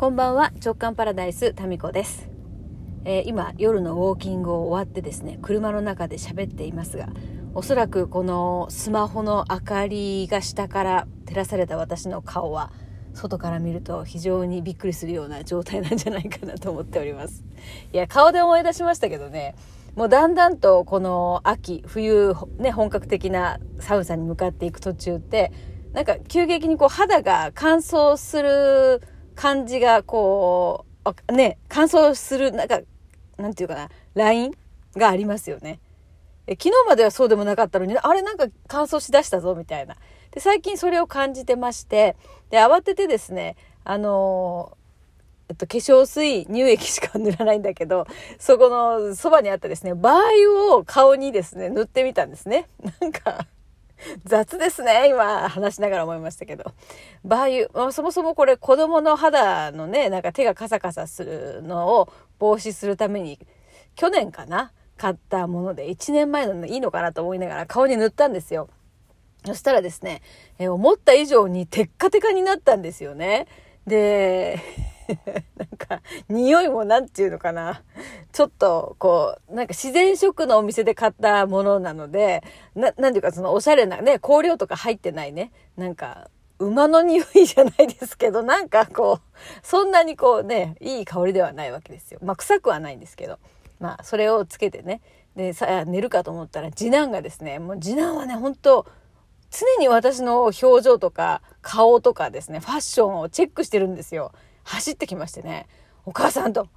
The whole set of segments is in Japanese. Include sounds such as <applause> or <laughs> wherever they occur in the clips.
こんばんは直感パラダイスタミコです、えー、今夜のウォーキングを終わってですね車の中で喋っていますがおそらくこのスマホの明かりが下から照らされた私の顔は外から見ると非常にびっくりするような状態なんじゃないかなと思っております。いや顔で思い出しましたけどねもうだんだんとこの秋冬ね本格的な寒さに向かっていく途中ってなんか急激にこう肌が乾燥する感じがこう、ね、乾燥する、なんか、なんていうかな、ラインがありますよね。え昨日まではそうでもなかったのに、あれなんか乾燥しだしたぞ、みたいな。で、最近それを感じてまして、で、慌ててですね、あのえっと、化粧水、乳液しか塗らないんだけど、そこのそばにあったですね、バー油を顔にですね、塗ってみたんですね。なんか、<laughs> 雑ですね、今話しながら思いましたけど。バー油、まあ、そもそもこれ子供の肌のね、なんか手がカサカサするのを防止するために、去年かな買ったもので、1年前のいいのかなと思いながら顔に塗ったんですよ。そしたらですね、え思った以上にテッカテカになったんですよね。で、<laughs> なんか、匂いもなんていうのかな。ちょっと、こう、なんか自然食のお店で買ったものなので、な、なんていうかそのおしゃれなね、香料とか入ってないね、なんか、馬の匂いじゃないですけど、なんかこう、そんなにこうね、いい香りではないわけですよ。まあ、臭くはないんですけど。まあ、それをつけてね、で、さ、寝るかと思ったら、次男がですね、もう次男はね、本当常に私の表情とか顔とかですね、ファッションをチェックしてるんですよ。走ってきましてね、お母さんと、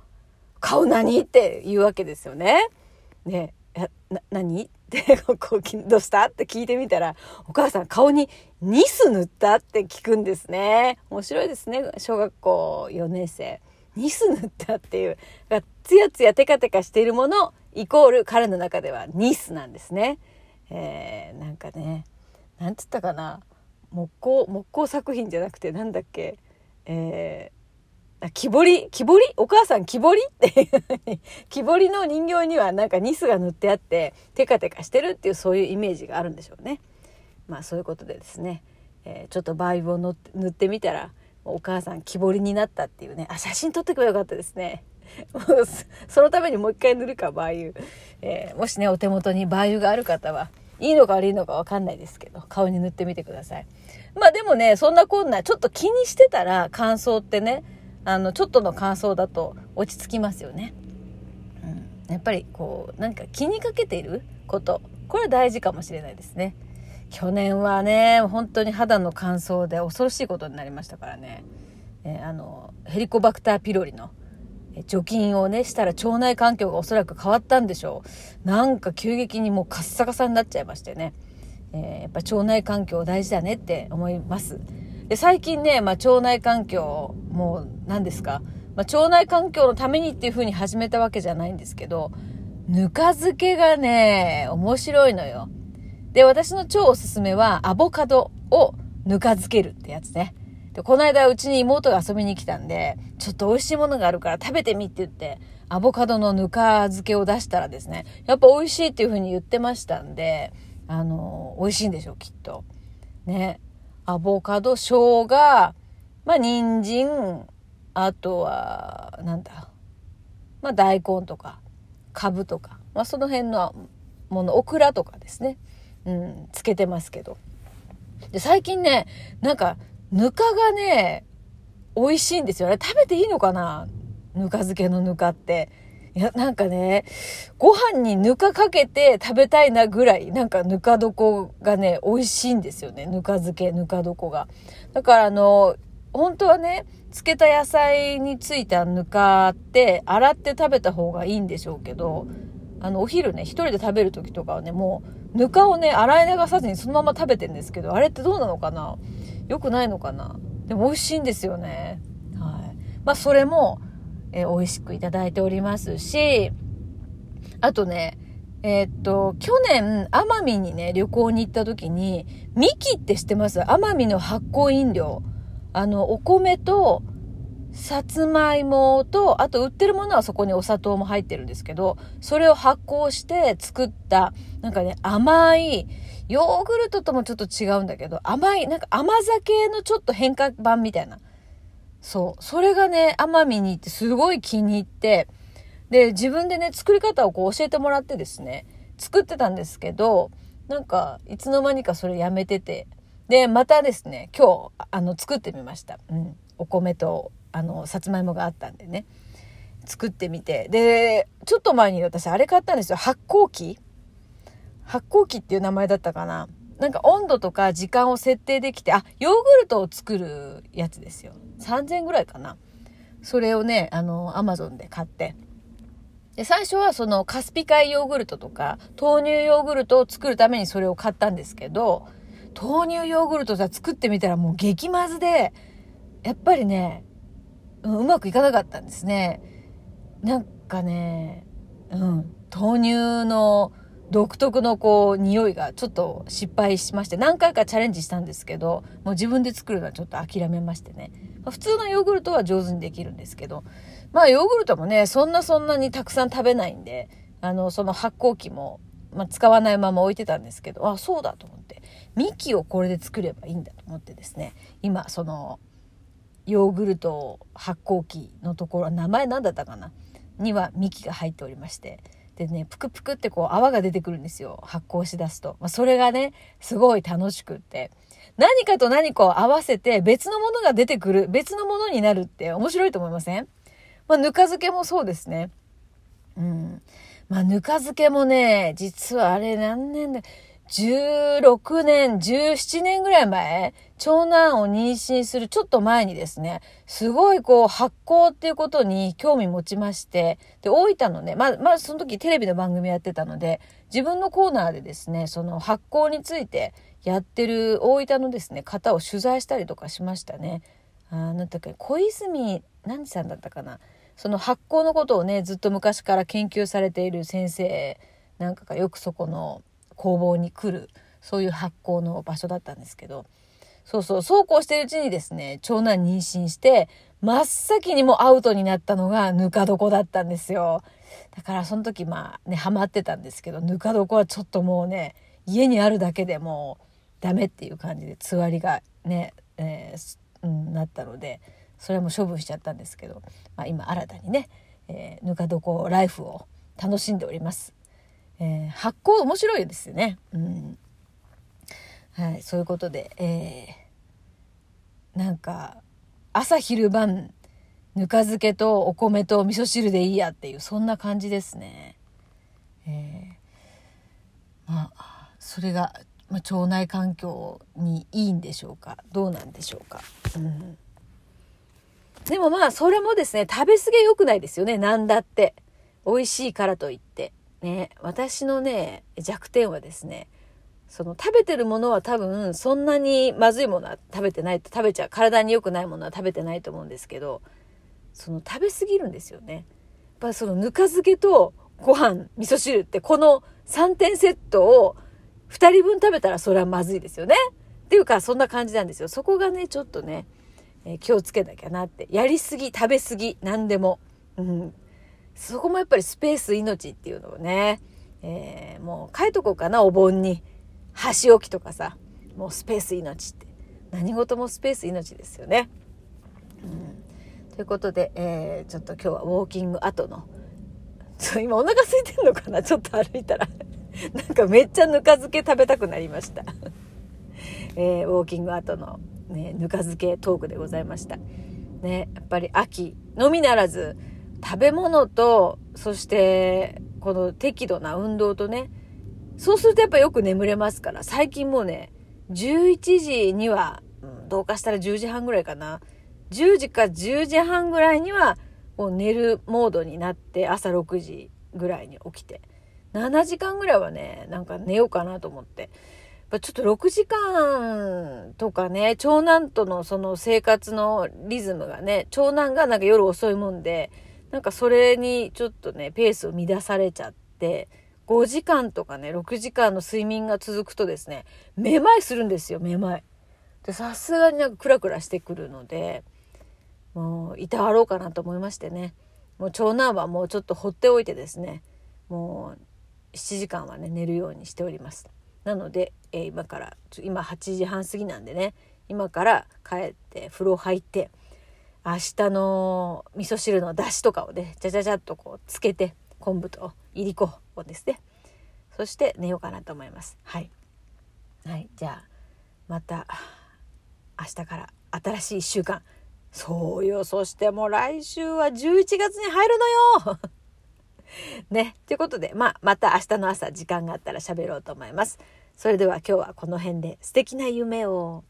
顔何？って言うわけですよね。ねえ、な、何？って <laughs> こう、どうした？って聞いてみたら、お母さん顔にニス塗った？って聞くんですね。面白いですね。小学校4年生。ニス塗った？っていう。ツヤツヤテカテカしているものイコール彼の中ではニスなんですね。えー、なんかね、なんつったかな。木工、木工作品じゃなくてなんだっけ。えー木彫り？木彫り？お母さん木彫り？って木彫りの人形にはなんかニスが塗ってあってテカテカしてるっていうそういうイメージがあるんでしょうね。まあそういうことでですね、えー、ちょっとバイブを塗ってみたらお母さん木彫りになったっていうね。あ写真撮ってくればよかったですね。<laughs> そのためにもう一回塗るかバー。油、えー、もしねお手元にバー油がある方はいいのか悪いのかわかんないですけど顔に塗ってみてください。まあでもねそんなこんなちょっと気にしてたら乾燥ってねあのちょっとの感想だと落ち着きますよね。うん、やっぱりこう何か気にかけていること。これは大事かもしれないですね。去年はね本当に肌の乾燥で恐ろしいことになりましたからね、えー、あのヘリコバクターピロリの除菌をねしたら腸内環境がおそらく変わったんでしょう。なんか急激にもうカッサカサになっちゃいましてね、えー、やっぱ腸内環境大事だねって思います。で最近ね、まあ、腸内環境もう何ですか、まあ、腸内環境のためにっていう風に始めたわけじゃないんですけどぬか漬けがね面白いのよ。で私の超おすすめはアボカドをぬか漬けるってやつね。でこの間うちに妹が遊びに来たんでちょっと美味しいものがあるから食べてみって言ってアボカドのぬか漬けを出したらですねやっぱ美味しいっていう風に言ってましたんであの美味しいんでしょうきっと。ね。アボカド、生姜、まあ、人参、あとは、なんだ、まあ、大根とか、カブとか、まあ、その辺のもの、オクラとかですね、うん、つけてますけど。で、最近ね、なんか、ぬかがね、美味しいんですよ。あれ食べていいのかな？ぬか漬けのぬかって。いや、なんかね、ご飯にぬかかけて食べたいなぐらい、なんかぬか床がね、美味しいんですよね。ぬか漬け、ぬか床が。だからあの、本当はね、漬けた野菜についたぬかって洗って食べた方がいいんでしょうけど、あの、お昼ね、一人で食べる時とかはね、もう、ぬかをね、洗い流さずにそのまま食べてんですけど、あれってどうなのかな？良くないのかな？でも美味しいんですよね。はい。まあ、それも、えー、美味しくいただいておりますし、あとね、えー、っと、去年、奄美にね、旅行に行った時に、ミキって知ってます？奄美の発酵飲料。あの、お米と、さつまいもと、あと売ってるものはそこにお砂糖も入ってるんですけど、それを発酵して作った、なんかね、甘い、ヨーグルトともちょっと違うんだけど、甘い、なんか甘酒のちょっと変化版みたいな。そう。それがね、奄美に行ってすごい気に入って、で、自分でね、作り方をこう教えてもらってですね、作ってたんですけど、なんか、いつの間にかそれやめてて、で、またですね、今日、あの、作ってみました。うん。お米と、あの、さつまいもがあったんでね。作ってみて。で、ちょっと前に私、あれ買ったんですよ。発酵機発酵機っていう名前だったかな。なんか温度とか時間を設定できて、あ、ヨーグルトを作るやつですよ。3000ぐらいかな。それをね、あの、アマゾンで買って。で、最初はそのカスピ海ヨーグルトとか豆乳ヨーグルトを作るためにそれを買ったんですけど、豆乳ヨーグルトじゃ作ってみたらもう激まずで、やっぱりね、うん、うまくいかなかったんですね。なんかね、うん、豆乳の独特のこう匂いがちょっと失敗しまして何回かチャレンジしたんですけどもう自分で作るのはちょっと諦めましてね、ま、普通のヨーグルトは上手にできるんですけどまあヨーグルトもねそんなそんなにたくさん食べないんであのその発酵機も、まあ、使わないまま置いてたんですけどあそうだと思って幹をこれで作ればいいんだと思ってですね今そのヨーグルト発酵機のところ名前何だったかな？には幹が入っておりましてでね、ぷくぷくってこう泡が出てくるんですよ。発酵しだすと。まあ、それがね、すごい楽しくって。何かと何かを合わせて別のものが出てくる、別のものになるって面白いと思いません？まあ、ぬか漬けもそうですね。うん。まあ、ぬか漬けもね、実はあれ何年だ、16年、17年ぐらい前、長男を妊娠するちょっと前にですね、すごいこう発酵っていうことに興味持ちまして、で、大分のね、まあ、まあ、その時テレビの番組やってたので、自分のコーナーでですね、その発酵についてやってる大分のですね、方を取材したりとかしましたね。あなんだっけ、小泉何さんだったかな。その発酵のことをね、ずっと昔から研究されている先生なんかがよくそこの工房に来るそういう発酵の場所だったんですけどそうそうそうこうしてるうちにですね長男妊娠して真っ先にもアウトになったのがぬか床だったんですよだからその時まあねハマってたんですけどぬか床はちょっともうね家にあるだけでもうダメっていう感じでつわりがね、えー、うん、なったのでそれも処分しちゃったんですけど、まあ、今新たにね、えー、ぬか床ライフを楽しんでおります。えー、発酵面白いですよね。うん。はい、そういうことで、えー、なんか、朝昼晩、ぬか漬けとお米と味噌汁でいいやっていう、そんな感じですね。えー、まあ、それが、まあ、腸内環境にいいんでしょうかどうなんでしょうか。うん。でもまあ、それもですね、食べ過ぎ良くないですよね、なんだって。美味しいからといって。ね、私のね、弱点はですね、その食べてるものは多分そんなにまずいものは食べてないと食べちゃう体に良くないものは食べてないと思うんですけどその食べ過ぎるんですよね。やっぱそのぬか漬けとご飯味噌汁ってこの3点セットを2人分食べたらそれはまずいですよね。っていうかそんな感じなんですよ。そこがねちょっとね、えー、気をつけなきゃなってやりすぎ食べ過ぎ何でも、うん、そこもやっぱりスペース命っていうのをね、えー、もう書いとこうかな、お盆に。箸置きとかさ、もうスペース命って。何事もスペース命ですよね。うん、ということで、えー、ちょっと今日はウォーキング後の、今お腹空いてんのかな？ちょっと歩いたら。<laughs> なんかめっちゃぬか漬け食べたくなりました。<laughs> えー、ウォーキング後の、ね、ぬか漬けトークでございました。ね、やっぱり秋のみならず、食べ物と、そして、この適度な運動とね、そうするとやっぱよく眠れますから、最近もうね、11時には、どうかしたら10時半ぐらいかな。10時か10時半ぐらいには、もう寝るモードになって、朝6時ぐらいに起きて。7時間ぐらいはね、なんか寝ようかなと思って。ちょっと6時間とかね、長男とのその生活のリズムがね、長男がなんか夜遅いもんで、なんかそれにちょっとね、ペースを乱されちゃって、5時間とかね、6時間の睡眠が続くとですね、めまいするんですよ、めまい。で、さすがになんかクラクラしてくるので、もう、いたわろうかなと思いましてね。もう長男はもうちょっと放っておいてですね、もう、7時間はね、寝るようにしております。なので、えー、今から、今8時半過ぎなんでね、今から帰って風呂入って、明日の味噌汁の出汁とかをね、じゃじゃじゃっとこうつけて、昆布といりこをですね、そして寝ようかなと思います。はい。はい、じゃあ、また、明日から新しい1週間。そうよ、そしてもう来週は11月に入るのよ <laughs> ね。ということで、まあ、また明日の朝時間があったら喋ろうと思います。それでは今日はこの辺で素敵な夢を。